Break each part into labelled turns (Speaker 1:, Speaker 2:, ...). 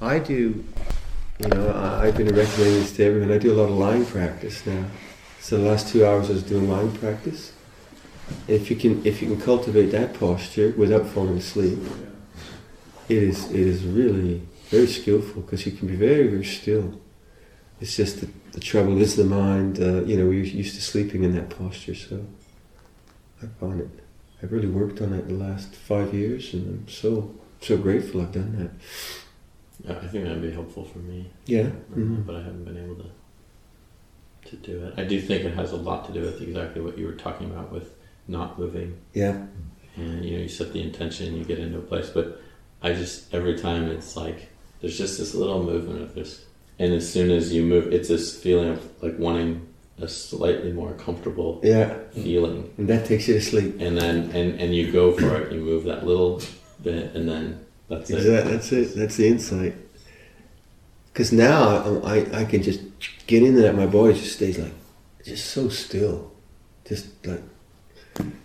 Speaker 1: I do, you know, I, I've been recommending this to everyone. I do a lot of lying practice now. So the last two hours I was doing lying practice. If you can, if you can cultivate that posture without falling asleep, it is it is really very skillful because you can be very very still. It's just the, the trouble is the mind. Uh, you know, we're used to sleeping in that posture, so I found it. I've really worked on it the last five years, and I'm so so grateful I've done that.
Speaker 2: Yeah, I think that'd be helpful for me,
Speaker 1: Yeah.
Speaker 2: Mhm,
Speaker 1: Mhm.
Speaker 2: but I haven't been able to to do it. I do think it has a lot to do with exactly what you were talking about with not moving,
Speaker 1: Yeah.
Speaker 2: and you know, you set the intention, you get into a place, but I just every time it's like there's just this little movement of this, and as soon as you move, it's this feeling of like wanting a slightly more comfortable
Speaker 1: Yeah.
Speaker 2: feeling,
Speaker 1: And that takes you to sleep.
Speaker 2: and then and and you go for it, you move that little bit, and then that's it.
Speaker 1: Exactly. That's it. That's the insight. Because now I, I I can just get into that. My body just stays like just so still. Just like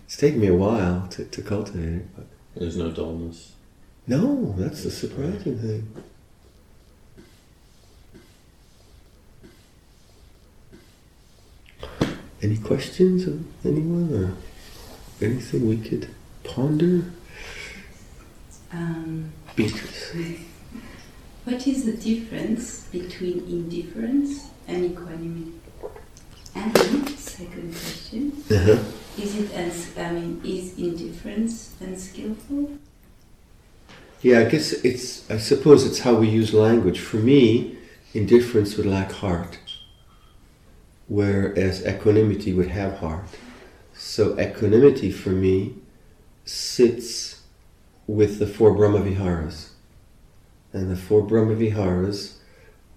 Speaker 1: it's taken me a while to, to cultivate it. But
Speaker 2: There's no dullness.
Speaker 1: no, that's the surprising thing. Any questions of anyone or anything we could ponder?
Speaker 3: Um,
Speaker 1: Beatrice.
Speaker 3: what is the difference between indifference and equanimity? And second question,
Speaker 1: Uh-huh.
Speaker 3: is it I mean, is indifference unskillful?
Speaker 1: Yeah, I guess it's, I suppose it's how we use language. For me, indifference would lack heart, whereas equanimity would have heart. So, equanimity for me sits with the four Brahmaviharas. And the four Brahmaviharas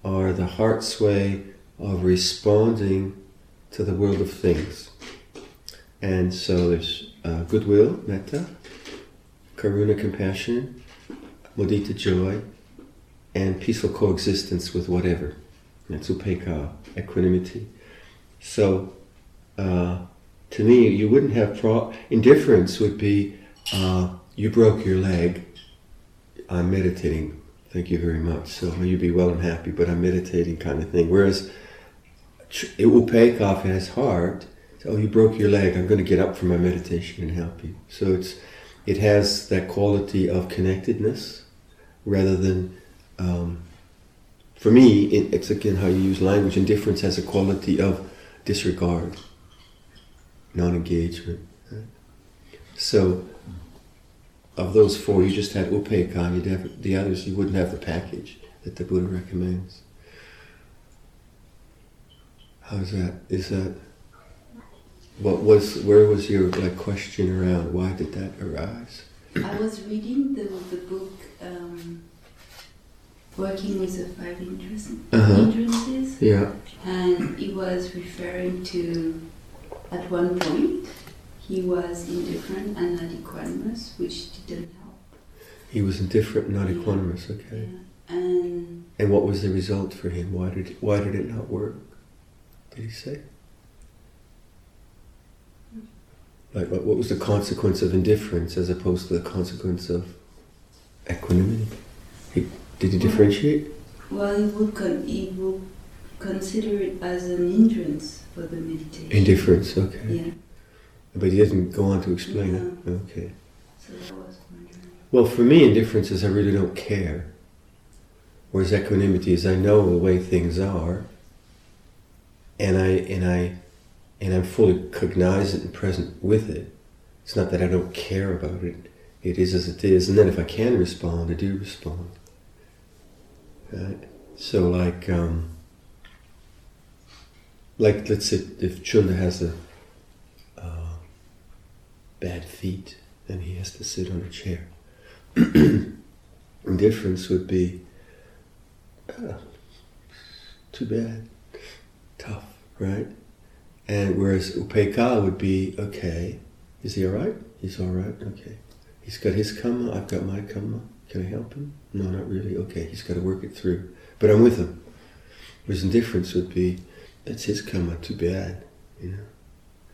Speaker 1: are the heart sway of responding to the world of things. And so there's uh, goodwill, metta, karuna, compassion, mudita, joy, and peaceful coexistence with whatever. That's upekkha, equanimity. So, uh, to me, you wouldn't have pro- indifference would be uh, you broke your leg. I'm meditating. Thank you very much. So may you be well and happy, but I'm meditating kind of thing. Whereas it will pay off in his heart. Oh, you broke your leg. I'm going to get up from my meditation and help you. So it's it has that quality of connectedness rather than um, for me it, it's again how you use language indifference has a quality of disregard non-engagement right? so of those four you just had upekkha you'd have the others you wouldn't have the package that the buddha recommends. How's that? Is that what was where was your like question around why did that arise?
Speaker 3: I was reading the, the book um, Working with the Five Hindrance-
Speaker 1: Uh-huh. Yeah.
Speaker 3: And he was referring to, at one point, he was indifferent and not equanimous, which didn't help.
Speaker 1: he was indifferent not equanimous okay
Speaker 3: Yeah. And
Speaker 1: And what was the result for him? Why did why did it not work? Did he say? Like what, what was the consequence of indifference as opposed to the consequence of equanimity? He, did he differentiate?
Speaker 3: well, he would, con- he would consider it as an hindrance for the meditation.
Speaker 1: Indifference, okay.
Speaker 3: Yeah.
Speaker 1: But he doesn't go on to explain it. Okay. Well, for me, indifference is I really don't care. Whereas equanimity is I know the way things are, and I and I and I'm fully cognizant and present with it. It's not that I don't care about it. It is as it is, and then if I can respond, I do respond. Right? So, like, um, like let's say if Chunda has a bad feet, then he has to sit on a chair. Indifference would be uh, too bad, tough, right? And whereas upekkha would be okay. Is he all right? He's all right. Okay. He's got his karma. I've got my karma. Can I help him? No, not really. Okay. He's got to work it through. But I'm with him. Whereas indifference would be that's his karma. Too bad. You know.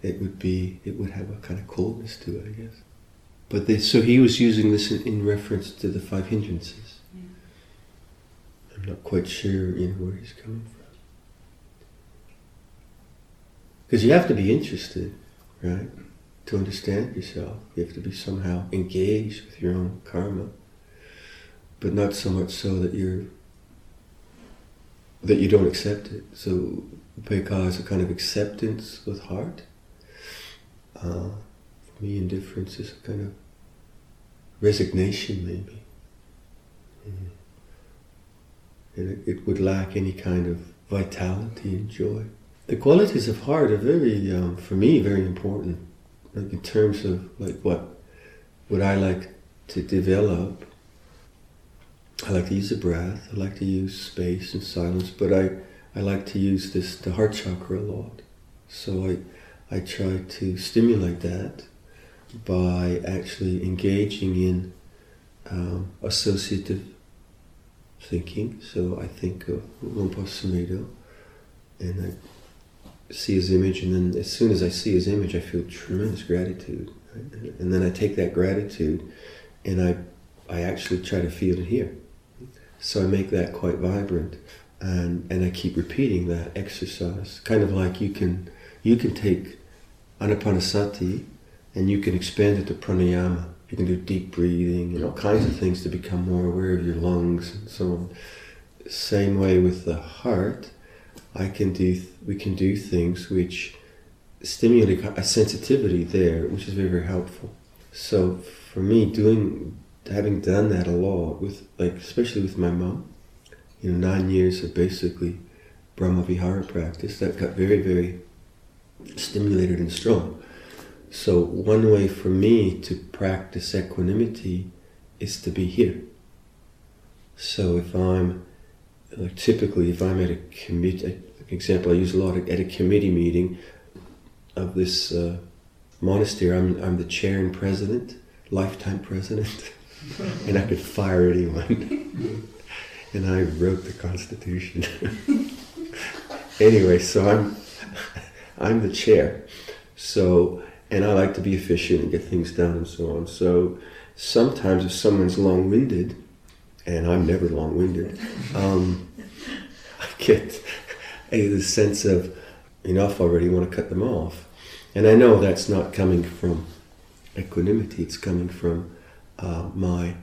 Speaker 1: It would be. It would have a kind of coldness to it, I guess. But they, so he was using this in, in reference to the five hindrances. I'm not quite sure, you know, where he's coming from. Because you have to be interested, right? To understand yourself, you have to be somehow engaged with your own karma, but not so much so that you're that you don't accept it. So Upekkha is a kind of acceptance with heart. Uh, for me, indifference is a kind of resignation, maybe. Mm. And it, it, would lack any kind of vitality and joy. The qualities of heart are very, um, for me, very important. Like in terms of like what would I like to develop I like to use the breath, I like to use space and silence, but I, I like to use this the heart chakra a lot. So I I try to stimulate that by actually engaging in um, associative thinking. So I think of Luang Por Sumedho and I see his image, and then as soon as I see his image, I feel tremendous gratitude. Right? And then I take that gratitude and I, I actually try to feel it here. So I make that quite vibrant, and and I keep repeating that exercise, kind of like you can you can take anapanasati and you can expand it to pranayama. You can do deep breathing and all kinds of things to become more aware of your lungs and so on. Same way with the heart, I can do we can do things which stimulate a sensitivity there, which is very very helpful. So for me, doing having done that a lot with like especially with my mom, you know, nine years of basically Brahma Vihara practice that got very, very stimulated and strong. So one way for me to practice equanimity is to be here. So if I'm like typically if I'm at a committee example I use a lot at a committee meeting of this uh, monastery I'm, I'm the chair and president lifetime president and I could fire anyone. and I wrote the Constitution. anyway, so I'm I'm the chair. So and I like to be efficient and get things done and so on. So sometimes if someone's long-winded, and I'm never long-winded, um, I get a sense of enough already. Want to cut them off, and I know that's not coming from equanimity. It's coming from uh, my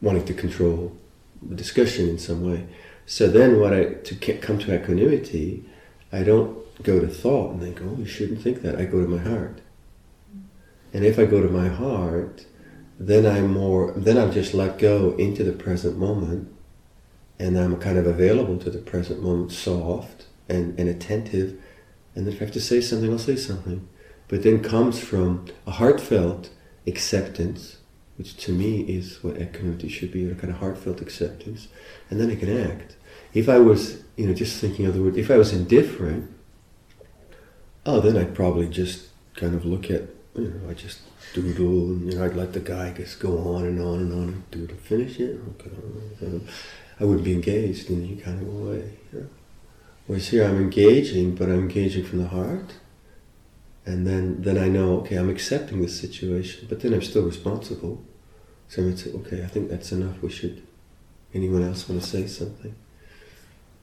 Speaker 1: wanting to control the discussion in some way. So then, what I to come to equanimity, I don't go to thought and think, "Oh, you shouldn't think that." I go to my heart, and if I go to my heart, then I'm more. Then I'm just let go into the present moment, and I'm kind of available to the present moment, soft and, and attentive. And if I have to say something, I'll say something. But then comes from a heartfelt acceptance which to me is what equanimity should be, a kind of heartfelt acceptance, and then I can act. If I was, you know, just thinking of the word, if I was indifferent, oh, then I'd probably just kind of look at, you know, I just doodle, and you know, I'd let the guy just go on and on and on and doodle, finish it. Okay. I wouldn't be engaged in any kind of way. You know? Whereas here I'm engaging, but I'm engaging from the heart and then then I know okay I'm accepting this situation but then I'm still responsible so I say okay I think that's enough we should anyone else want to say something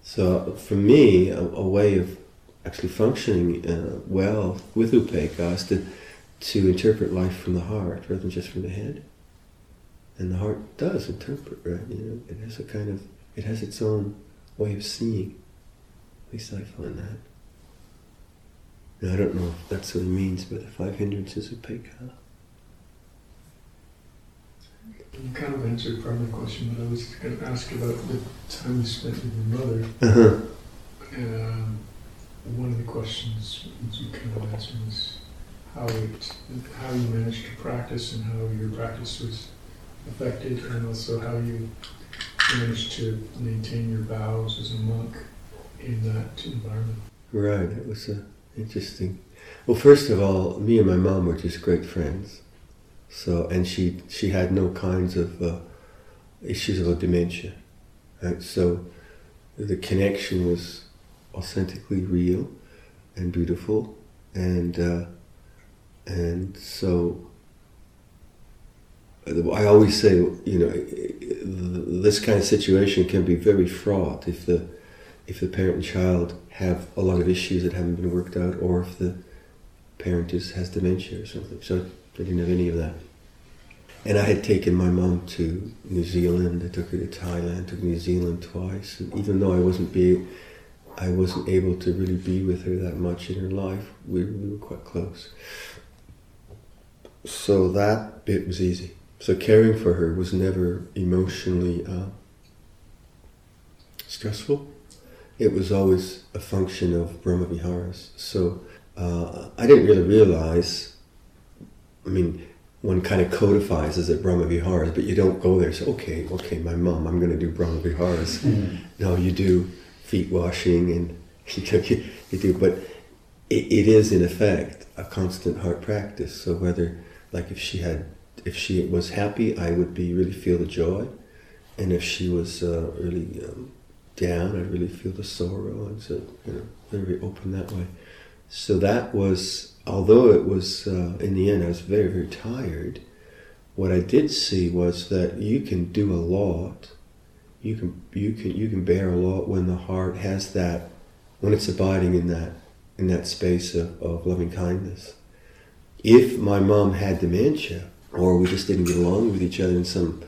Speaker 1: so for me a, a way of actually functioning uh, well with upekkha is to, to interpret life from the heart rather than just from the head. And the heart does interpret right? You know it has a kind of it has its own way of seeing. At least I find that. Now, I don't know if that's what it means by the five hindrances of Upekkha.
Speaker 4: You kind of answered part of my question, but I was going to ask about the time you spent with your mother.
Speaker 1: Uh-huh.
Speaker 4: Um, one of the questions you kind of answered was how it, how you managed to practice and how your practice was affected, and also how you managed to maintain your vows as a monk in that environment.
Speaker 1: Right. It was a Interesting. Well, first of all, me and my mom were just great friends. So, and she she had no kinds of uh, issues about dementia? So, the connection was authentically real and beautiful, and uh, and so I always say, you know, this kind of situation can be very fraught if the if the parent and child have a lot of issues that haven't been worked out, or if the parent has dementia or something. So I didn't have any of that. And I had taken my mom to New Zealand. I took her to Thailand, took New Zealand twice. And even though I wasn't be, I wasn't able to really be with her that much in her life, we, we were quite close. So that bit was easy. So caring for her was never emotionally uh, stressful. It was always a function of Brahma Viharas. So uh, I didn't really realize. I mean, one kind of codifies as a Brahma Viharas, but you don't go there. So okay, okay, my mom, I'm going to do Brahma Viharas. Mm-hmm. No, you do feet washing and you, you do, but it, it is in effect a constant heart practice. So whether, like, if she had, if she was happy, I would be really feel the joy, and if she was uh, really um, down, I'd really feel the sorrow, and so you know, very open that way. So that was, although it was, uh, in the end, I was very, very tired, what I did see was that you can do a lot. You can, you can, you can bear a lot when the heart has that, when it's abiding in that, in that space of, of loving kindness. If my mom had dementia, or we just didn't get along with each other in some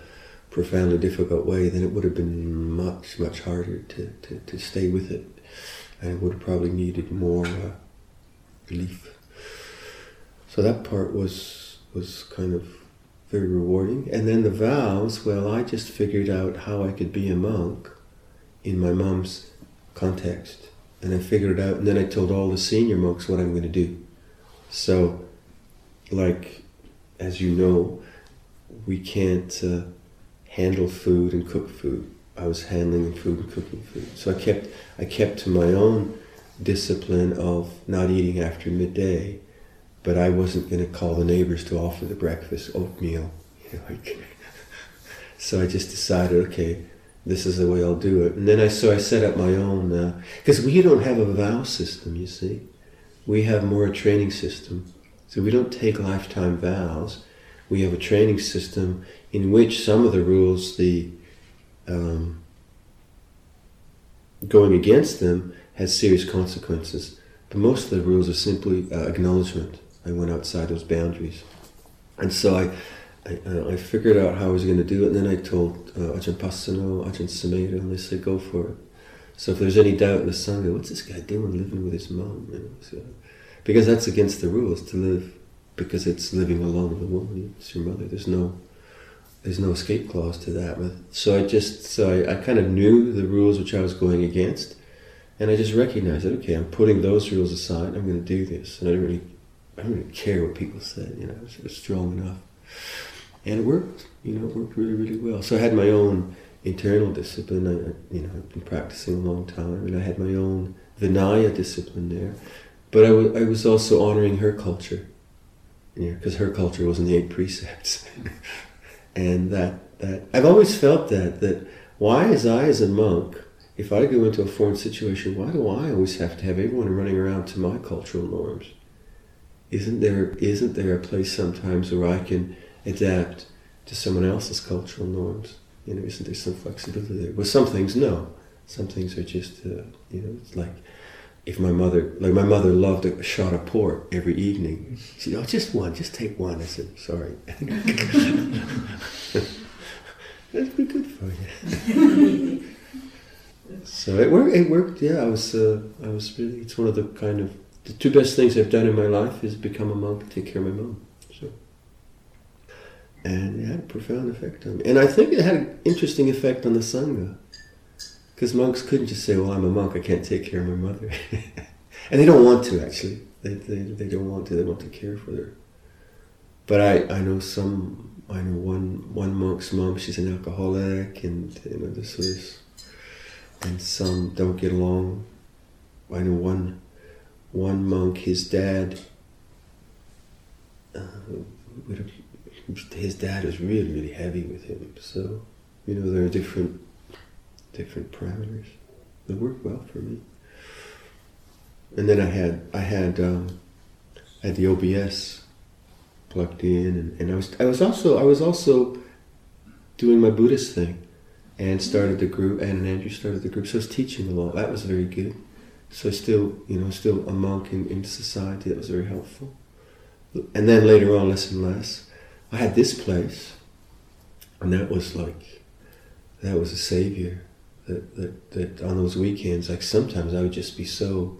Speaker 1: profoundly difficult way, then it would have been much, much harder to, to, to stay with it. And would have probably needed more uh, relief. So that part was was kind of very rewarding. And then the vows, well, I just figured out how I could be a monk in my mom's context. And I figured it out, and then I told all the senior monks what I'm going to do. So, like, as you know, we can't uh, handle food and cook food. I was handling food and cooking food. So I kept I kept to my own discipline of not eating after midday, but I wasn't going to call the neighbors to offer the breakfast oatmeal. Like, so I just decided, okay, this is the way I'll do it. And then I so I set up my own because uh, we don't have a vow system. You see, we have more a training system. So we don't take lifetime vows. We have a training system in which some of the rules, the um, going against them has serious consequences. But most of the rules are simply uh, acknowledgement. I went outside those boundaries. And so I, I, I, figured out how I was going to do it, and then I told uh, Ajahn Pasanno, Ajahn Sumedho, and they said, go for it. So if there's any doubt in the Sangha, what's this guy doing living with his mom? You know, so, because that's against the rules to live, because it's living alone with a woman, it's your mother. There's no there's no escape clause to that. So I just so I, I kind of knew the rules which I was going against, and I just recognized that okay, I'm putting those rules aside. I'm going to do this, and I didn't really, I didn't care what people said. You know, it was strong enough, and it worked. You know, it worked really, really well. So I had my own internal discipline. I, you know, I've been practicing a long time, and I had my own Vinaya discipline there. But I, w- I was also honoring her culture, yeah, because her culture was in the eight precepts, and that that I've always felt that that why, as I as a monk if I go into a foreign situation, why do I always have to have everyone running around to my cultural norms? Isn't there isn't there a place sometimes where I can adapt to someone else's cultural norms? You know, isn't there some flexibility there? Well, some things no. Some things are just uh, you know, it's like if my mother, like my mother loved a shot of port every evening. She said, "Oh, just one, just take one." I said, "Sorry." That'd be good for you. So it worked. It worked. Yeah, I was. Uh, I was really. It's one of the kind of the two best things I've done in my life is become a monk, take care of my mom. So, and it had a profound effect on me. And I think it had an interesting effect on the sangha, because monks couldn't just say, "Well, I'm a monk. I can't take care of my mother," and they don't want to actually. They, they, they don't want to. They want to care for her. But I, I know some. I know one one monk's mom. She's an alcoholic, and you know this was and some don't get along. I know one one monk, his dad, uh, his dad was really really heavy with him. So you know there are different different parameters that work well for me. And then I had I had um, I had the OBS plugged in, and, and I was I was also I was also doing my Buddhist thing. and started the group, and Andrew started the group. So I was teaching a lot. That was very good. So still, you know, still a monk in, in society. That was very helpful. And then later on, less and less. I had this place, and that was like, that was a savior. That, that, that on those weekends, like sometimes I would just be so,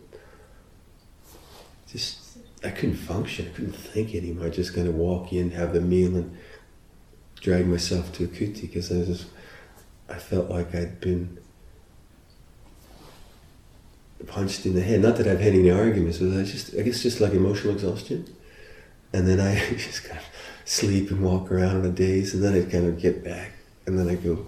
Speaker 1: just, I couldn't function. I couldn't think anymore. I just kind of walk in, have the meal, and drag myself to a kuti because I was, I felt like I'd been punched in the head. Not that I've had any arguments, but I just, I guess, just like emotional exhaustion. And then I just kind of sleep and walk around in a daze, and then I kind of get back, and then I go.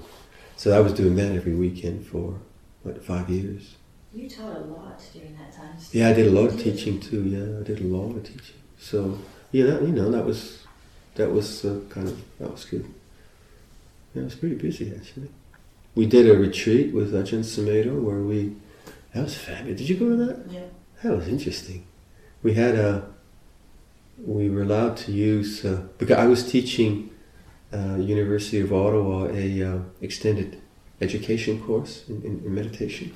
Speaker 1: So I was doing that every weekend for what five years.
Speaker 5: You taught a lot during that time.
Speaker 1: Yeah, I did a lot of teaching too. Yeah, I did a lot of teaching. So yeah, that, you know, that was that was uh, kind of that was good. Yeah, it was pretty busy actually. We did a retreat with Ajahn Sumedho where we that was fabulous. Did you go to that?
Speaker 5: Yeah.
Speaker 1: That was interesting. We had a we were allowed to use uh, because I was teaching uh, University of Ottawa a uh, extended education course in, in, in meditation.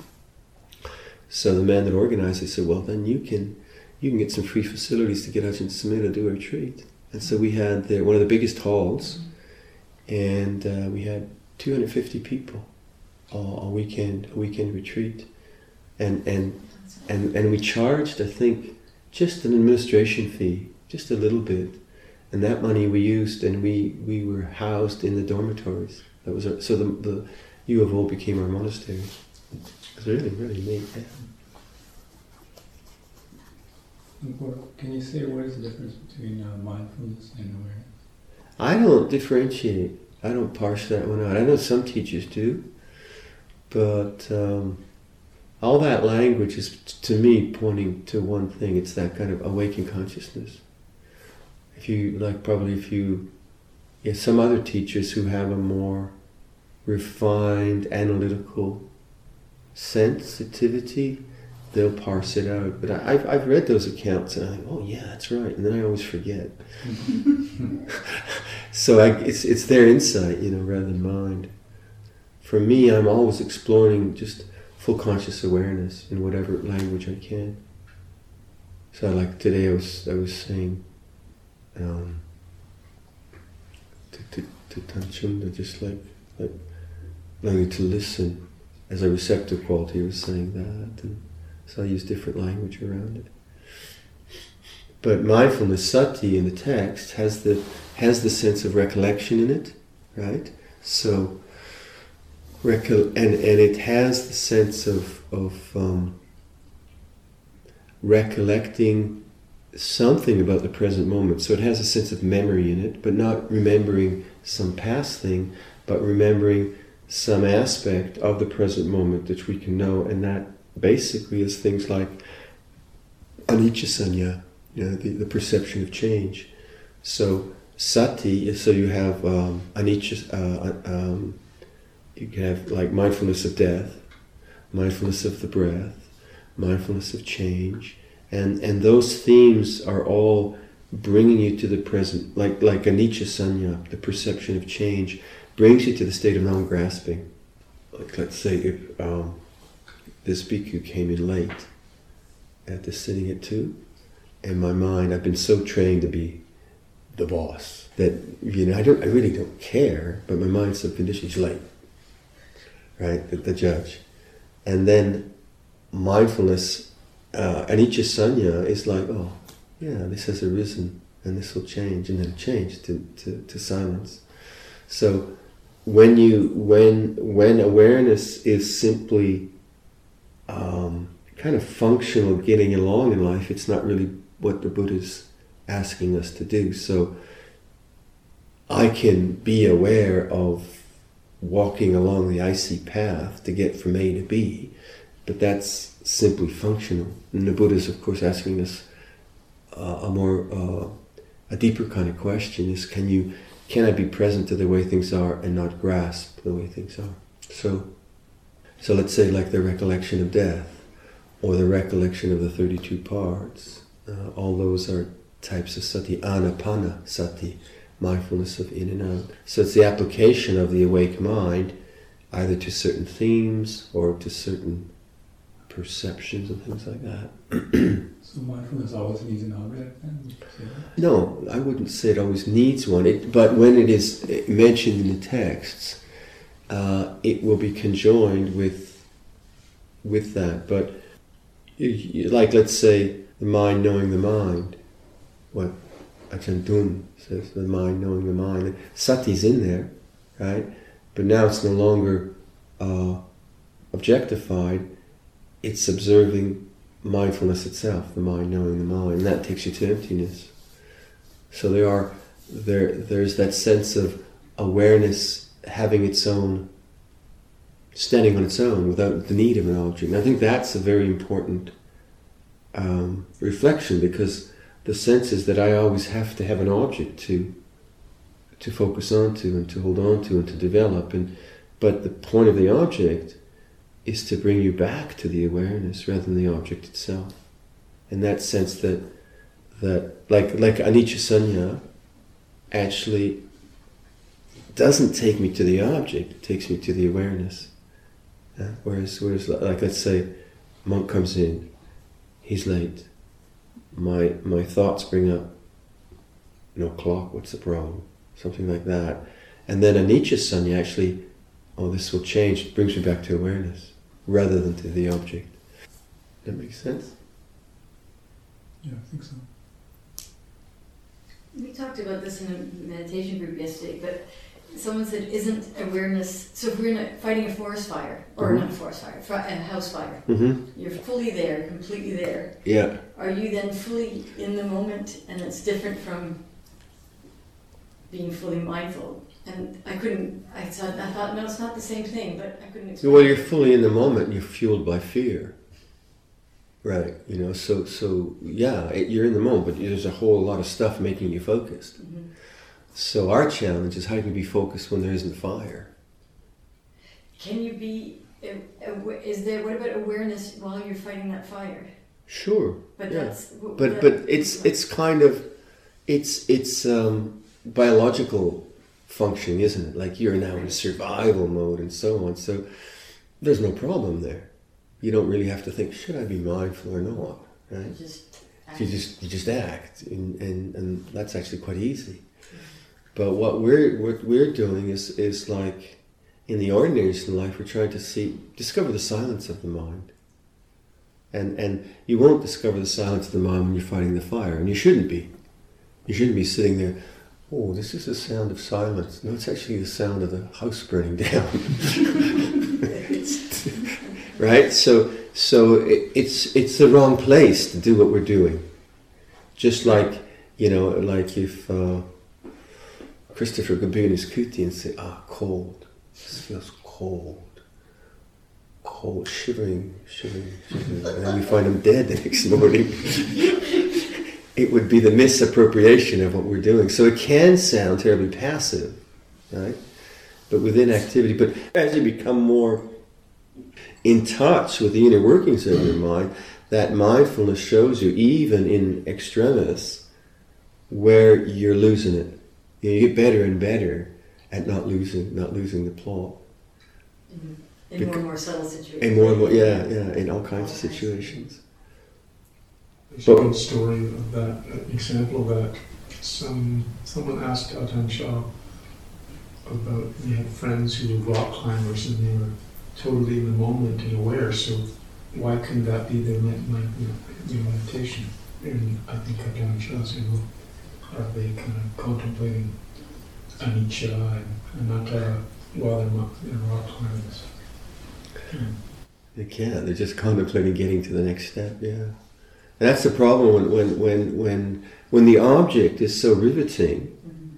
Speaker 1: So the man that organized it said, "Well, then you can you can get some free facilities to get Ajahn Sumedho to do a retreat." And so we had the, one of the biggest halls, and uh, we had 250 people a, a weekend a weekend retreat, and and and and we charged I think just an administration fee, just a little bit, and that money we used and we we were housed in the dormitories. That was our, so the the U of O became our monastery. It was really really neat. Yeah.
Speaker 6: Can you say what is the difference between uh, mindfulness and awareness?
Speaker 1: I don't differentiate. I don't parse that one out. I know some teachers do, but um, all that language is to me pointing to one thing. It's that kind of awakened consciousness. If you like, probably if you, yeah, some other teachers who have a more refined analytical sensitivity, they'll parse it out. But I, I've I've read those accounts and I think, oh yeah, that's right, and then I always forget. so I, it's it's their insight, you know, rather than mine. For me, I'm always exploring just full conscious awareness in whatever language I can. So like today, I was I was saying um, to to Tan Chunda, just like like learning to listen as a receptive quality. I was saying that, and so I use different language around it. But mindfulness, sati, in the text has the has the sense of recollection in it, right? So, and and it has the sense of of um, recollecting something about the present moment. So it has a sense of memory in it, but not remembering some past thing, but remembering some aspect of the present moment that we can know, and that basically is things like anicca sanya, you know, the, the perception of change. So sati, so you have um, anicca, uh, um, you can have like mindfulness of death, mindfulness of the breath, mindfulness of change, and and those themes are all bringing you to the present, like like anicca sanya, the perception of change, brings you to the state of non-grasping. Like let's say if um, this bhikkhu came in late at the sitting at two, and my mind, I've been so trained to be the boss that you know I don't, I really don't care, but my mind's so conditioned. He's late, right? The, the judge, and then mindfulness, uh, anicca sanya is like, oh, yeah, this has arisen, and this will change, and then it changed to, to, to silence. So when you when when awareness is simply um, kind of functional getting along in life, it's not really what the Buddha's asking us to do. So I can be aware of walking along the icy path to get from A to B, but that's simply functional. And the Buddha is, of course, asking us uh, a more uh, a deeper kind of question: is can you can I be present to the way things are and not grasp the way things are? So, so let's say like the recollection of death or the recollection of the 32 parts. Uh, all those are types of sati, anapana sati, mindfulness of in and out. So it's the application of the awake mind either to certain themes or to certain perceptions and things like that.
Speaker 6: So mindfulness always needs an object then? Would you say that?
Speaker 1: No, I wouldn't say it always needs one, it, but when it is mentioned in the texts, uh, it will be conjoined with with that. But you, you, like, let's say the mind knowing the mind, what Dun says, the mind knowing the mind. Sati's in there, right? But now it's no longer uh, objectified. It's observing mindfulness itself, the mind knowing the mind, and that takes you to emptiness. So there are there there's that sense of awareness having its own standing on its own without the need of an object. And I think that's a very important um, reflection because the sense is that I always have to have an object to to focus onto and to hold on to and to develop and but the point of the object is to bring you back to the awareness rather than the object itself. In that sense that that like like anicca sanya actually doesn't take me to the object, it takes me to the awareness. Uh, whereas whereas like let's say monk comes in, he's late. My my thoughts bring up no clock, what's the problem? Something like that. And then anicca sanya actually, oh this will change, it brings me back to awareness rather than to the object. That makes sense?
Speaker 6: Yeah, I think so.
Speaker 5: We talked about this in a meditation group yesterday, but someone said, isn't awareness, so if we're a, fighting a forest fire, or
Speaker 1: Mhm.
Speaker 5: not a forest fire, a house fire,
Speaker 1: Mm-hmm.
Speaker 5: you're fully there, completely there.
Speaker 1: Yeah.
Speaker 5: Are you then fully in the moment and it's different from being fully mindful? And I couldn't, I thought, I thought, no, it's not the same thing, but I couldn't explain.
Speaker 1: Well, you're fully in the moment. You're fueled by fear, right? You know, so so yeah, it, you're in the moment, but there's a whole lot of stuff making you focused.
Speaker 5: Mhm.
Speaker 1: So our challenge is how can you be focused when there isn't fire?
Speaker 5: Can you be, uh, is there, what about awareness while you're fighting that fire?
Speaker 1: Sure,
Speaker 5: But
Speaker 1: Yeah.
Speaker 5: that's.
Speaker 1: but
Speaker 5: that-
Speaker 1: but it's it's kind of it's it's um, biological functioning, isn't it? Like you're now in survival mode and so on. So there's no problem there. You don't really have to think, should I be mindful or not? Right?
Speaker 5: You just.
Speaker 1: you just you just act and, and, and that's actually quite easy but what we're what we're doing is is like in the ordinaries in life we're trying to see discover the silence of the mind. And and you won't discover the silence of the mind when you're fighting the fire and you shouldn't be. You shouldn't be sitting there oh this is the sound of silence. No it's actually the sound of the house burning down. Right? So so it, it's it's the wrong place to do what we're doing. Just like you know like if uh, Christopher could be in his kuti and say ah cold. This feels cold. Cold shivering shivering shivering. And then we find him dead the next morning. It would be the misappropriation of what we're doing. So it can sound terribly passive right? But within activity but as you become more in touch with the inner workings of your mind, that mindfulness shows you, even in extremis, where you're losing it. You, know, you get better and better at not losing, not losing the plot.
Speaker 5: In, in more and more subtle situations.
Speaker 1: And more and more, yeah, yeah, in all kinds of situations.
Speaker 4: There's a good story of that, an example of that. Some someone asked Ajahn Chah about he had friends who were rock climbers and they were totally in the moment and aware. So why couldn't that be their med- med- you know, meditation? And I think Ajahn Chah said, well, are they kind of contemplating anicca and anatta while they're mo- you know, rock climbers? Hmm.
Speaker 1: They can't. They're just contemplating getting to the next step. Yeah, and that's the problem when when when when when the object is so riveting,
Speaker 5: Mhm.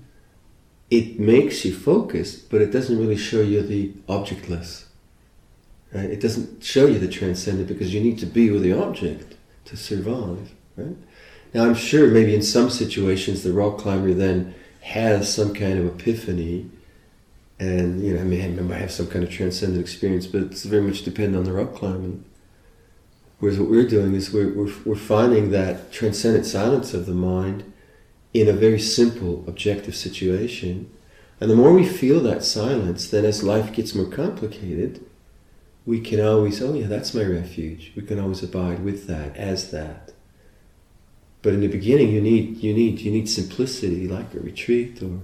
Speaker 1: it makes you focus, but it doesn't really show you the objectless. Right? It doesn't show you the transcendent because you need to be with the object to survive. Right? Now, I'm sure maybe in some situations the rock climber then has some kind of epiphany, and you know, I may remember have some kind of transcendent experience, but it's very much dependent on the rock climbing. Whereas what we're doing is we're, we're, we're finding that transcendent silence of the mind in a very simple, objective situation And the more we feel that silence, then as life gets more complicated, we can always, oh yeah, that's my refuge. We can always abide with that, as that. But in the beginning, you need you need you need simplicity, like a retreat or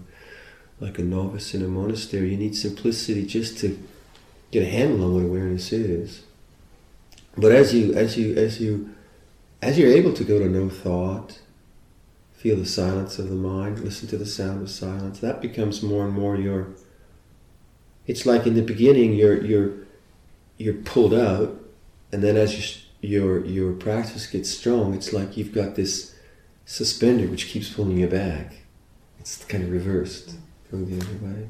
Speaker 1: like a novice in a monastery. You need simplicity just to get a handle on what awareness is. But as you as you as you as you're able to go to no thought, feel the silence of the mind, listen to the sound of silence, that becomes more and more your it's like in the beginning you're you're you're pulled out and then as you, your your practice gets strong it's like you've got this suspender which keeps pulling you back. It's kind of reversed going the other way.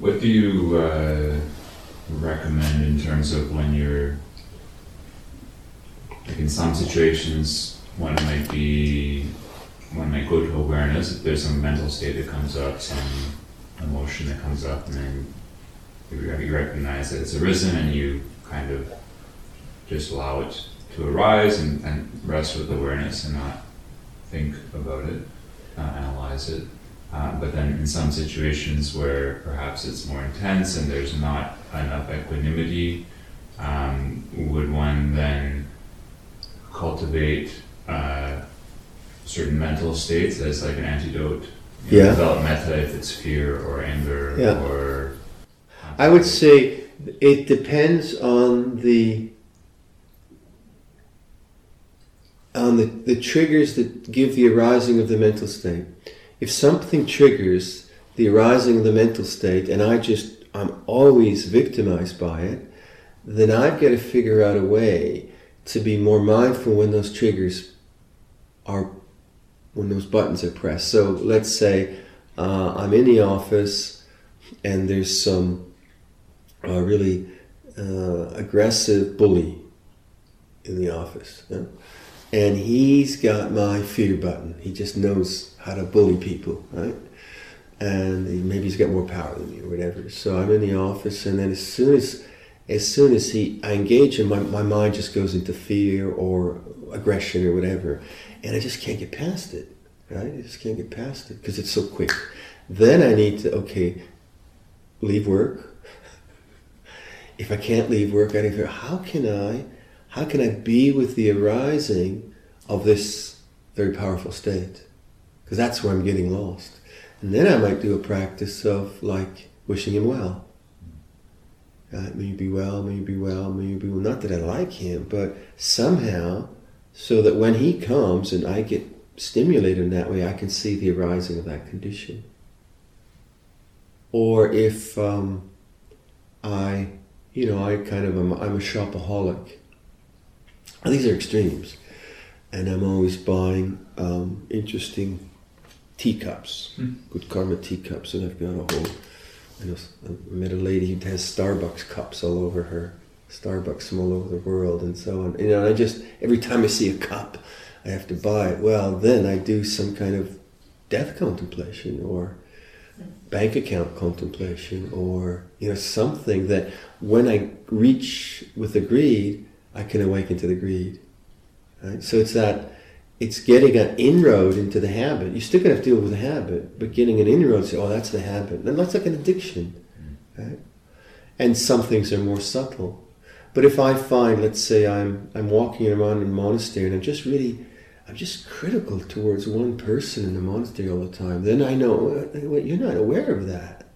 Speaker 7: What do you uh, recommend in terms of when you're, like in some situations, it might be, it might go to awareness, if there's some mental state that comes up, some emotion that comes up, and then you recognize that it's arisen and you kind of just allow it to arise and, and rest with awareness and not think about it, not analyze it. Uh, but then in some situations where perhaps it's more intense and there's not enough equanimity, um, would one then cultivate uh, certain mental states as like an antidote? You know,
Speaker 1: Yeah.
Speaker 7: Develop metta if it's fear or anger
Speaker 1: Yeah.
Speaker 7: or.
Speaker 1: I would say it depends on the on the, the triggers that give the arising of the mental state. If something triggers the arising of the mental state and I just I'm always victimized by it, then I've got to figure out a way to be more mindful when those triggers are when those buttons are pressed. So let's say uh, I'm in the office and there's some a really uh, aggressive bully in the office. And he's got my fear button. He just knows how to bully people, right? And he, maybe he's got more power than me or whatever. So I'm in the office, and then as soon as as soon as he I engage him, my, my mind just goes into fear or aggression or whatever, and I just can't get past it, right? I just can't get past it because it's so quick. Then I need to okay, leave work, if I can't leave work, I need figure how can I, how can I be with the arising of this very powerful state? Because that's where I'm getting lost. And then I might do a practice of like wishing him well. Uh, may you be well, may you be well, may you be well. Not that I like him, but somehow, so that when he comes and I get stimulated in that way, I can see the arising of that condition. Or if um, I you know, I kind of am, I'm a shopaholic. These are extremes, and I'm always buying um, interesting teacups,
Speaker 7: Hmm.
Speaker 1: good karma teacups, and I've got a whole. I know I met a lady who has Starbucks cups all over her, Starbucks from all over the world, and so on. You know, and I just every time I see a cup, I have to buy it. Well, then I do some kind of death contemplation or bank account contemplation or you know something that when I reach with the greed, I can awaken to the greed. Right? So it's that it's getting an inroad into the habit. You're still gonna have to deal with the habit, but getting an inroad, say, oh, that's the habit. And that's like an addiction, right? And some things are more subtle. But if I find, let's say, I'm I'm walking around in a monastery and I'm just really I'm just critical towards one person in the monastery all the time. Then I know well, uh, you're not aware of that.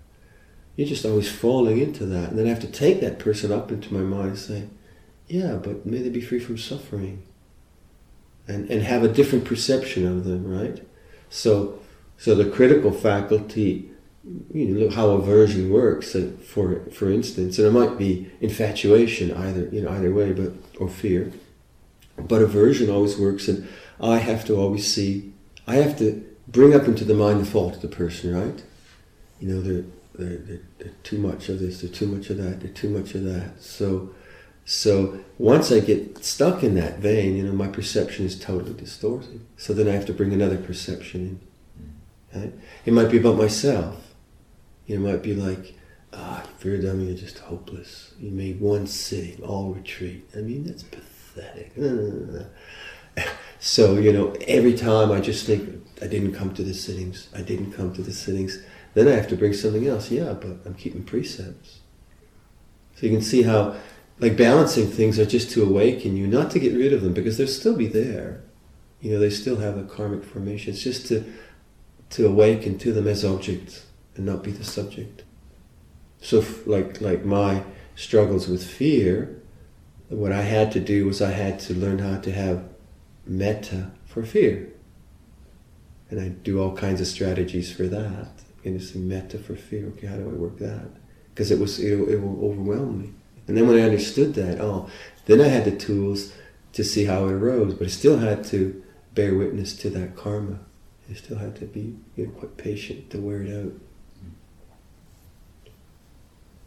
Speaker 1: You're just always falling into that. And then I have to take that person up into my mind and say, yeah, but may they be free from suffering. And, and have a different perception of them, right? So, so the critical faculty, you know, how aversion works. uh, For for instance, and it might be infatuation, either you know either way, but or fear. But aversion always works, and I have to always see. I have to bring up into the mind the fault of the person, right? You know, they're they're, they're, they're too much of this, they're too much of that, they're too much of that. So, so once I get stuck in that vein, you know, my perception is totally distorted. So then I have to bring another perception in. Right? It might be about myself. It might be like, ah, Viradhammo, you're just hopeless. You made one sitting, all retreat. I mean, that's pathetic. So, you know, every time I just think, I didn't come to the sittings, I didn't come to the sittings, then I have to bring something else. Yeah, but I'm keeping precepts. So you can see how, like, balancing things are just to awaken you, not to get rid of them, because they'll still be there. You know, they still have a karmic formation. It's just to, to awaken to them as objects and not be the subject. So, f- like, like my struggles with fear, what I had to do was I had to learn how to have metta for fear. And I do all kinds of strategies for that. And it's metta for fear. Okay, how do I work that? Because it was it, it will overwhelm me. And then when I understood that, oh, then I had the tools to see how it arose, but I still had to bear witness to that karma. I still had to be you know, quite patient to wear it out.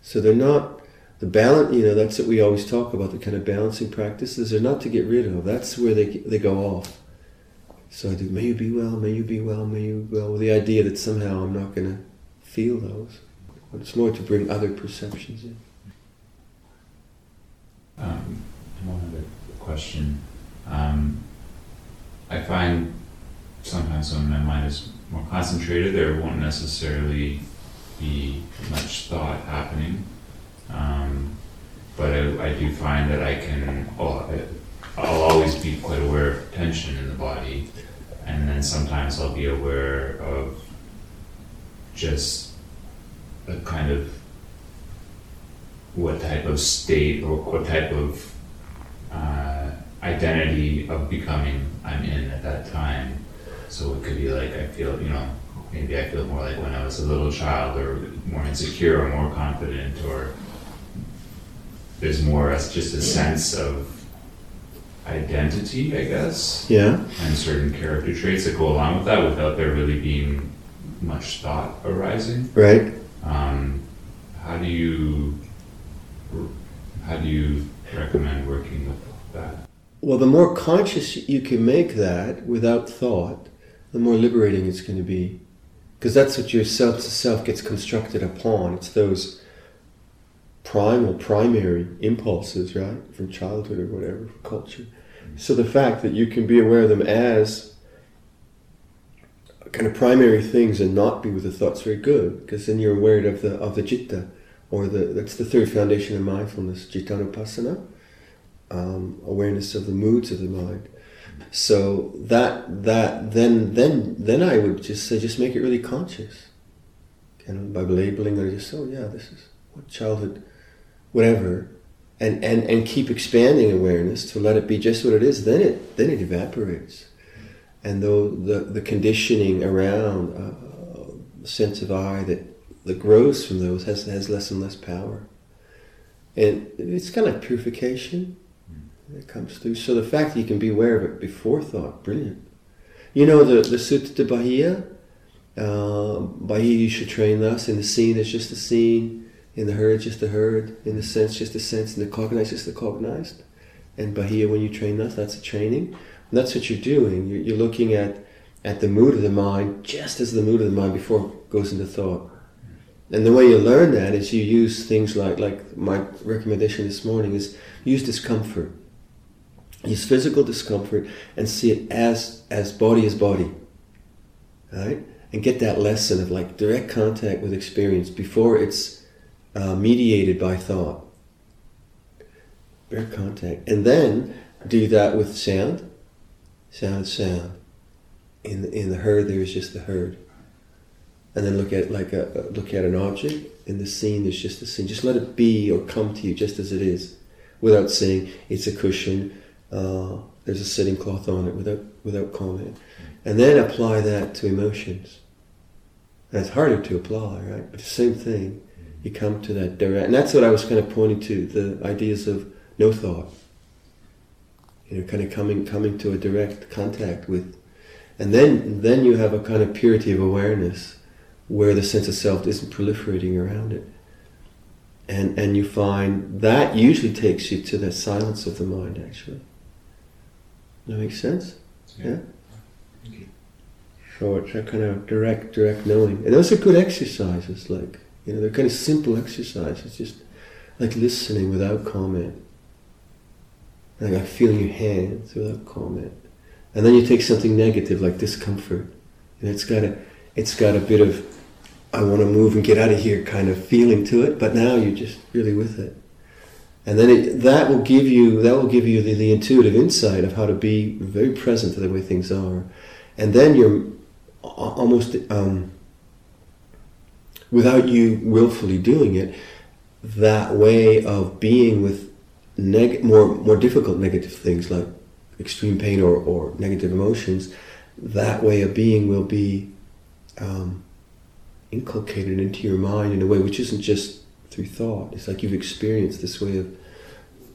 Speaker 1: So they're not the balance. You know, that's what we always talk about. The kind of balancing practices They're not to get rid of. That's where they they go off. So I do. May you be well. May you be well. May you be well. With the idea that somehow I'm not going to feel those. It's more to bring other perceptions in.
Speaker 7: Um, one other question. Um, I find sometimes when my mind is more concentrated, there won't necessarily be much thought happening. Um, but I, I do find that I can, I'll, I'll always be quite aware of tension in the body, and then sometimes I'll be aware of just a kind of what type of state or what type of uh, identity of becoming I'm in at that time. So it could be like I feel, you know, maybe I feel more like when I was a little child, or more insecure, or more confident, or there's more as just a sense of identity, I guess,
Speaker 1: Yeah.
Speaker 7: and certain character traits that go along with that without there really being much thought arising.
Speaker 1: Right.
Speaker 7: Um, how do you how do you recommend working with that?
Speaker 1: Well, the more conscious you can make that without thought, the more liberating it's going to be. Because that's what your self to self gets constructed upon. It's those primal, primary impulses, right? From childhood or whatever, culture. So the fact that you can be aware of them as kind of primary things and not be with the thoughts very good, because then you're aware of the of the citta, or the that's the third foundation of mindfulness, cittanupassana um, awareness of the moods of the mind. So that that then then then I would just say just make it really conscious. Know, by labeling or just oh yeah, this is what childhood, whatever, and and and keep expanding awareness to let it be just what it is. Then it then it evaporates, and though the the conditioning around uh, sense of I that that grows from those has has less and less power, and it's kind of purification that comes through. So the fact that you can be aware of it before thought, brilliant. You know the the Sutta de Bahia, uh, Bahia you should train thus. In the seen it's just the seen, in the heard just the heard, in the sense just the sense, in the cognized just the cognized. And Bahia when you train thus, that's a training. And that's what you're doing. You're, you're looking at at the mood of the mind just as the mood of the mind before it goes into thought. And the way you learn that is you use things like like my recommendation this morning is use discomfort. Use physical discomfort and see it as as body as body right? And get that lesson of like direct contact with experience before it's uh, mediated by thought. Direct contact. And then do that with sound. Sound sound. In the, in the heard there is just the heard and then look at like a look at an object in the seen there's just the seen just let it be or come to you just as it is without saying it's a cushion uh, there's a sitting cloth on it without without comment, and then apply that to emotions. And it's harder to apply, right? But the same thing. You come to that direct, and that's what I was kind of pointing to the ideas of no thought. You know, kind of coming coming to a direct contact with, and then then you have a kind of purity of awareness, where the sense of self isn't proliferating around it. And and you find that usually takes you to the silence of the mind actually. That makes sense? Yeah, so it's a kind of direct direct knowing. And those are good exercises like you know they're kind of simple exercises just like listening without comment. Like, like feeling your hands without comment. And then you take something negative like discomfort, and it's got a, it's got a bit of, I want to move and get out of here kind of feeling to it. But now you're just really with it, and then it, that will give you that will give you the, the intuitive insight of how to be very present to the way things are, and then you're almost um, without you willfully doing it, that way of being with neg- more more difficult negative things like extreme pain or, or negative emotions, that way of being will be um, inculcated into your mind in a way which isn't just through thought. It's like you've experienced this way of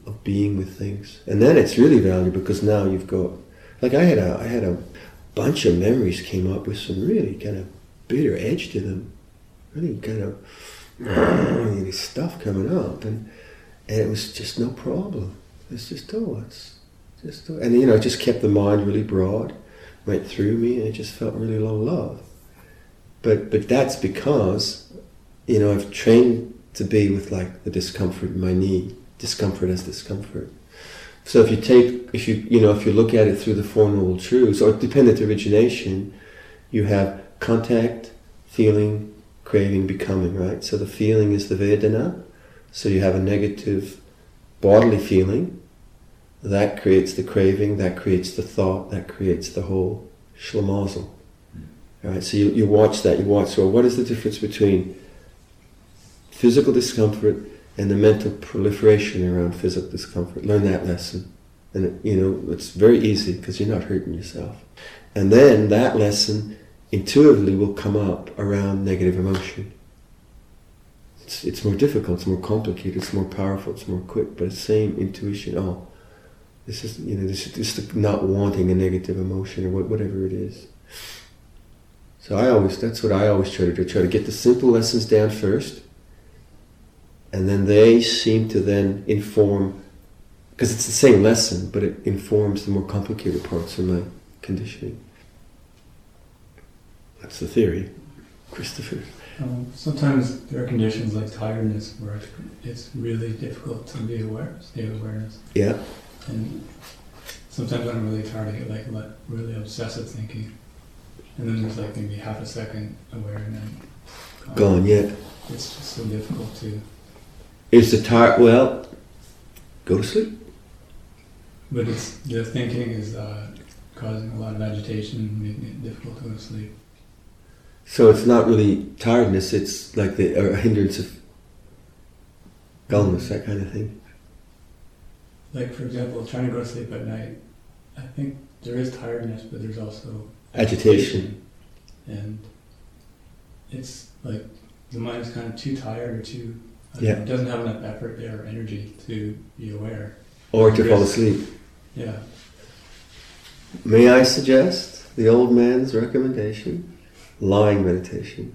Speaker 1: of being with things, and then it's really valuable because now you've got like I had a I had a bunch of memories came up with some really kind of bitter edge to them, really kind of stuff coming up, and and it was just no problem. It's just oh, it's just oh. and you know, it just kept the mind really broad, went through me, and it just felt really low love. But but that's because you know I've trained to be with like the discomfort in my knee, discomfort as discomfort. So if you take if you you know if you look at it through the Four Noble Truths or dependent origination, you have contact, feeling, craving, becoming. Right. So the feeling is the Vedana. So you have a negative bodily feeling, that creates the craving, that creates the thought, that creates the whole schlemazel. Right? So you, you watch that, you watch, well, what is the difference between physical discomfort and the mental proliferation around physical discomfort? Learn that lesson. And, you know, it's very easy because you're not hurting yourself. And then that lesson intuitively will come up around negative emotion it's, it's more difficult, it's more complicated, it's more powerful, it's more quick, but it's same intuition. Oh, this is you know this is just not wanting a negative emotion or what, whatever it is. So I always that's what I always try to do. Try to get the simple lessons down first, and then they seem to then inform because it's the same lesson, but it informs the more complicated parts of my conditioning. That's the theory, Christopher.
Speaker 6: Um, sometimes there are conditions like tiredness where it's really difficult to be aware, stay awareness.
Speaker 1: Yeah.
Speaker 6: And sometimes when I'm really tired, I get like really obsessive thinking. And then there's like maybe half a second aware and then gone.
Speaker 1: Gone, yeah.
Speaker 6: It's just so difficult to.
Speaker 1: Is the tired, well, go to sleep.
Speaker 6: But it's the thinking is uh, causing a lot of agitation, and making it difficult to go to sleep.
Speaker 1: So it's not really tiredness, it's like the a hindrance of dullness, that kind of thing.
Speaker 6: Like for example, trying to go to sleep at night, I think there is tiredness, but there's also
Speaker 1: Agitation.
Speaker 6: and it's like the mind is kind of too tired or too.
Speaker 1: Yeah.
Speaker 6: know, doesn't have enough effort there or energy to be aware.
Speaker 1: Or to fall asleep.
Speaker 6: Yeah.
Speaker 1: May I suggest the old man's recommendation? Lying meditation.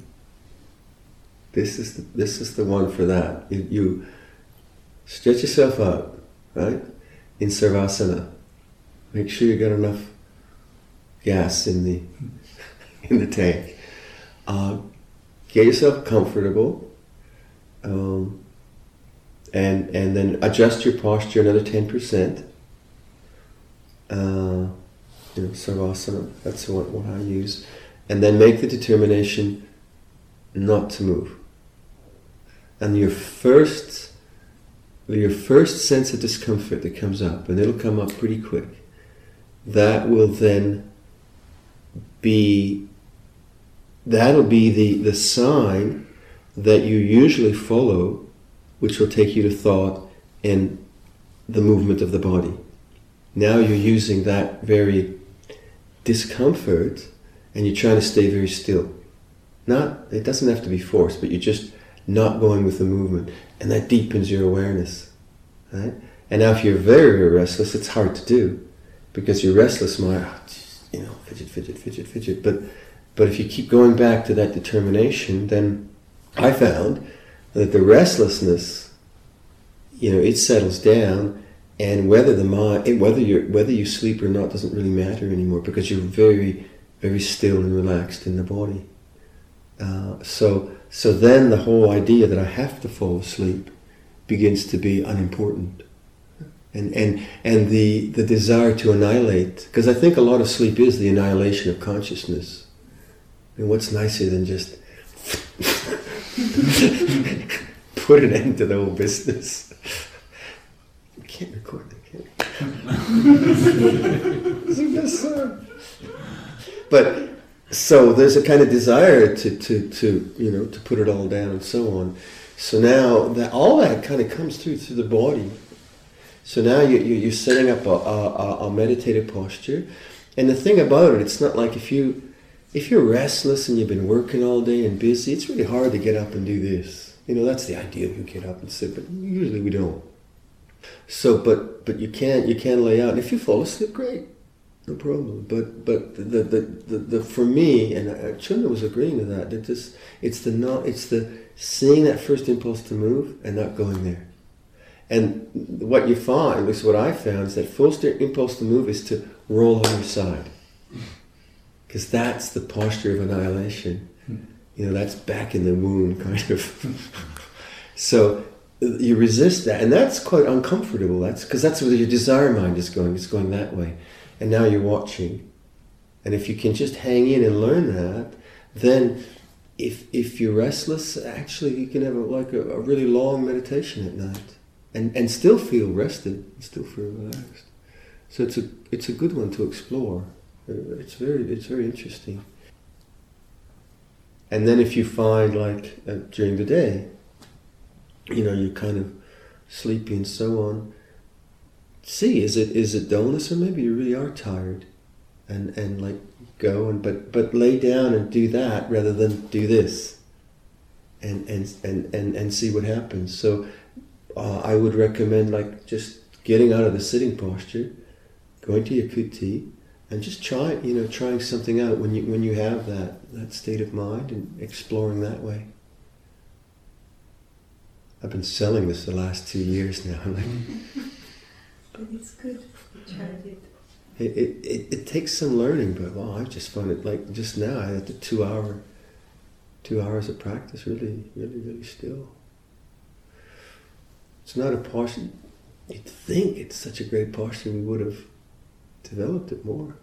Speaker 1: This is the, this is the one for that. You, you stretch yourself out, right? In Savasana. Make sure you get enough gas in the in the tank. Uh, get yourself comfortable, um, and and then adjust your posture another ten percent. Uh, you know, Savasana. That's what, what I use, and then make the determination not to move. And your first your first sense of discomfort that comes up, and it'll come up pretty quick, that will then be that'll be the, the sign that you usually follow, which will take you to thought and the movement of the body. Now you're using that very discomfort and you're trying to stay very still. Not it doesn't have to be forced, but you're just not going with the movement. And that deepens your awareness. Right? And now if you're very, very restless, it's hard to do. Because you're restless mind, "Ah, you know, fidget, fidget, fidget, fidget. But but if you keep going back to that determination, then I found that the restlessness, you know, it settles down, and whether the mind, whether you whether you sleep or not, doesn't really matter anymore because you're very, very still and relaxed in the body. Uh, so so then the whole idea that I have to fall asleep begins to be unimportant, and and and the the desire to annihilate. Because I think a lot of sleep is the annihilation of consciousness. And what's nicer than just put an end to the whole business? You can't record can you? Uh, but so there's a kind of desire to, to, to you know to put it all down and so on. So now that all that kind of comes through through the body. So now you, you, you're setting up a, a, a meditative posture, and the thing about it, it's not like if you if you're restless and you've been working all day and busy, it's really hard to get up and do this. You know that's the idea. You get up and sit, but usually we don't. So, but but you can't you can lay out. And if you fall asleep, great no problem. But but the the, the, the for me and Chunda was agreeing with that. That this it's the not it's the seeing that first impulse to move and not going there. And what you find, at least what I found, is that first impulse to move is to roll on your side, because that's the posture of annihilation. You know, that's back in the womb, kind of. so you resist that, and that's quite uncomfortable. That's because that's where your desire mind is going. It's going that way and now you're watching. And if you can just hang in and learn that, then if if you're restless, actually you can have a, like a, a really long meditation at night, and and still feel rested, still feel relaxed. So it's a it's a good one to explore. Uh, it's very it's very interesting. And then if you find like uh, during the day, you know, you're kind of sleepy and so on, see is it is it dullness or maybe you really are tired and and like go and but but lay down and do that rather than do this and and and and, and see what happens so uh, i would recommend like just getting out of the sitting posture going to your kuti and just try you know trying something out when you when you have that that state of mind and exploring that way i've been selling this the last two years now
Speaker 3: But it's good. tried it.
Speaker 1: It, it, it, it, takes some learning, but wow, I just found it like just now. I had the two hour, two hours of practice. Really, really, really still. It's not a posture. You'd think it's such a great posture. We would have developed it more.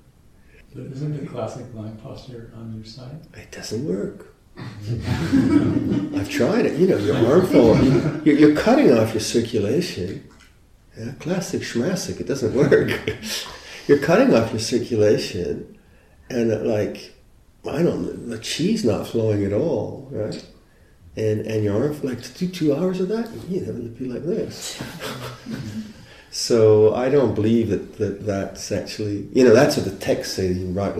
Speaker 6: But isn't the classic lying posture on your side?
Speaker 1: It doesn't work. I've tried it. You know, your arm. You're, you're cutting off your circulation yeah, classic schmassic, it doesn't work. You're cutting off your circulation, and uh, like, I don't, the chi's not flowing at all, right? And and your arm, like, to do two hours of that, you know, you'd be like this. so I don't believe that, that that's actually, you know, that's what the text says. He right,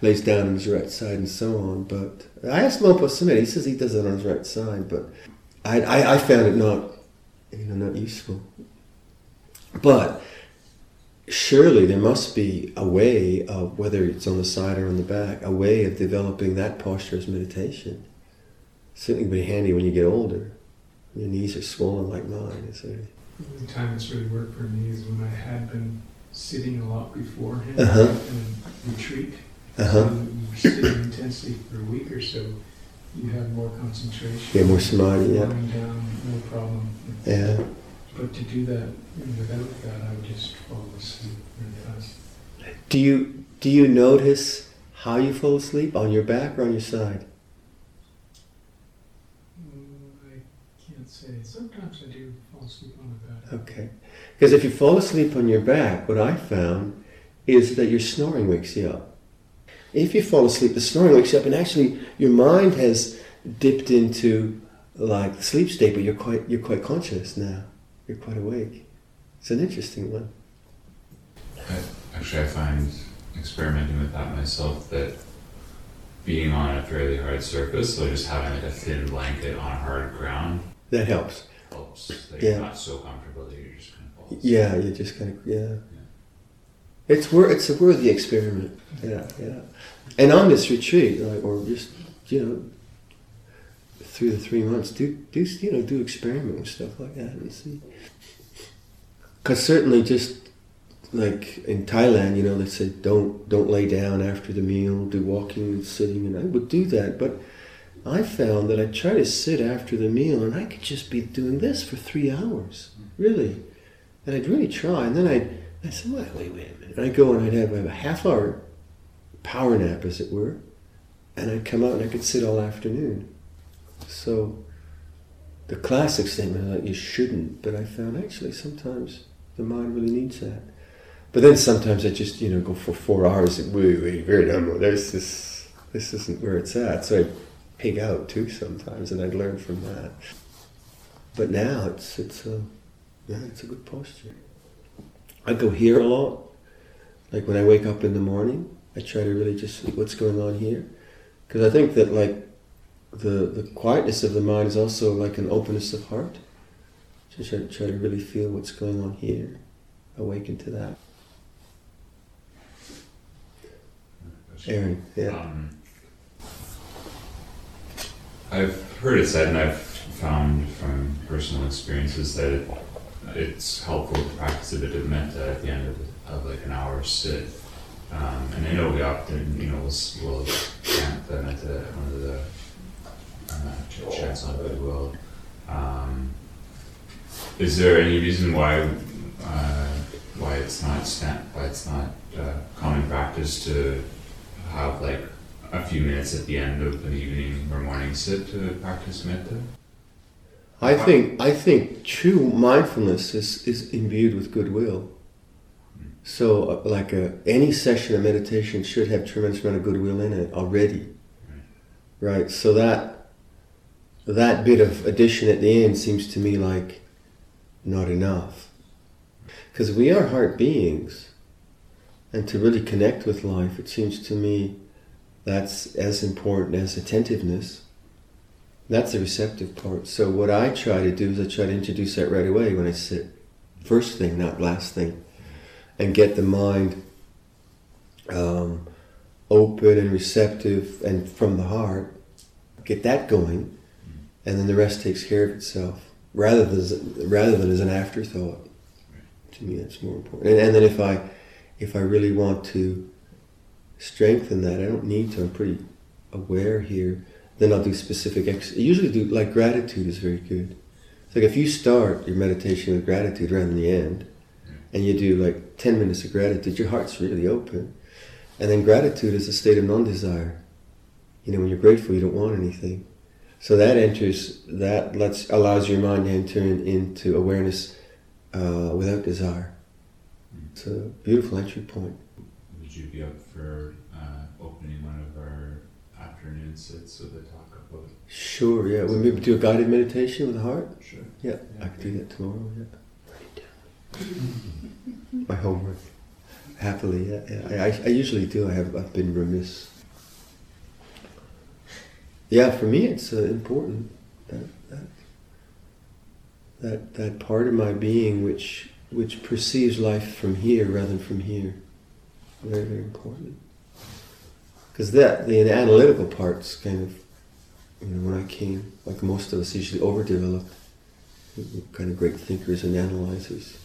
Speaker 1: lays down on his right side and so on. But I asked Mopo Samit, he says he does it on his right side, but I, I, I found it not, you know, not useful. But surely there must be a way of, whether it's on the side or on the back, a way of developing that posture as meditation. Certainly be handy when you get older. Your knees are swollen like mine.
Speaker 4: Really... The time it's really worked for me is when I had been sitting a lot beforehand
Speaker 1: uh-huh.
Speaker 4: in retreat.
Speaker 1: Uh-huh.
Speaker 4: you sit intensely for a week or so, you have more concentration.
Speaker 1: Yeah, more samadhi, yeah.
Speaker 4: down, no problem.
Speaker 1: Yeah.
Speaker 4: But to do that without that, I would just fall asleep really fast.
Speaker 1: Do you do you notice how you fall asleep on your back or on your side?
Speaker 4: Mm, I can't say. Sometimes I do fall asleep on the back.
Speaker 1: Okay, because if you fall asleep on your back, what I found is that your snoring wakes you up. If you fall asleep, the snoring wakes you up, and actually your mind has dipped into like the sleep state, but you're quite you're quite conscious now you're quite awake. It's an interesting one.
Speaker 7: I, actually, I find experimenting with that myself that being on a fairly hard surface, so just having like a thin blanket on hard ground,
Speaker 1: that helps.
Speaker 7: Helps. Like
Speaker 1: yeah.
Speaker 7: Not so comfortable that you're just kind of.
Speaker 1: Yeah, you just kind of yeah. yeah. It's worth it's a worthy experiment. Yeah, yeah. And on this retreat, like, or just you know, through the three months, do do you know do experiment with stuff like that and see. Because certainly, just like in Thailand, you know, they say don't don't lay down after the meal, do walking and sitting, and I would do that, but. I found that I'd try to sit after the meal and I could just be doing this for three hours, really. And I'd really try, and then I'd, I'd say, wait, wait, wait a minute. And I'd go and I'd have have a half hour power nap, as it were, and I'd come out and I could sit all afternoon. So the classic statement like, you shouldn't, but I found actually sometimes the mind really needs that. But then sometimes I just, you know, go for four hours and wait, wait, wait, no, this, this, isn't where it's at. So I'd pig out too sometimes, and I'd learn from that. But now it's, it's a, yeah, it's a good posture. I go here a lot. Like when I wake up in the morning, I try to really just see what's going on here. Because I think that like the, the quietness of the mind is also like an openness of heart. Just try, try to really feel what's going on here. Awaken to that. Aaron, yeah.
Speaker 7: Um, I've heard it said, and I've found from personal experiences that it, it's helpful to practice a bit of metta at the end of, of like an hour sit. Um, and I know we often, you know, we'll, we'll chant the metta, one of the uh, ch- chants on goodwill. Um, is there any reason why uh, why it's not why it's not uh, common practice to have like a few minutes at the end of an evening or morning sit to practice metta?
Speaker 1: I think I think true mindfulness is, is imbued with goodwill. So, uh, like a, any session of meditation should have tremendous amount of goodwill in it already, right? So that that bit of addition at the end seems to me like not enough, because we are heart beings, and to really connect with life, it seems to me that's as important as attentiveness. That's the receptive part. So what I try to do is I try to introduce that right away when I sit. First thing, not last thing. And get the mind um, open and receptive and from the heart. Get that going. And then the rest takes care of itself. Rather than, rather than as an afterthought. To me that's more important. And, and then if I if I really want to strengthen that, I don't need to, I'm pretty aware here then I'll do specific ex- I usually do like gratitude is very good. It's like if you start your meditation with gratitude rather than the end, and you do like ten minutes of gratitude, your heart's really open. And then gratitude is a state of non-desire. You know, when you're grateful, you don't want anything. So that enters that lets allows your mind to enter in, into awareness uh, without desire. It's a beautiful entry point.
Speaker 7: Would you be up for uh, opening one of our afternoon sits so they talk about?
Speaker 1: Sure, yeah. We maybe do a guided meditation with the heart.
Speaker 7: Sure.
Speaker 1: Yeah, I could do that tomorrow. Yeah. Write it down. My homework. Happily, yeah. yeah. I, I, I usually do. I have. I've been remiss. Yeah, for me, it's uh, important that, that that that part of my being which which perceives life from here rather than from here. Very, very important. Because that the analytical part's kind of you know when I came, like most of us, usually overdeveloped. We're kind of great thinkers and analyzers.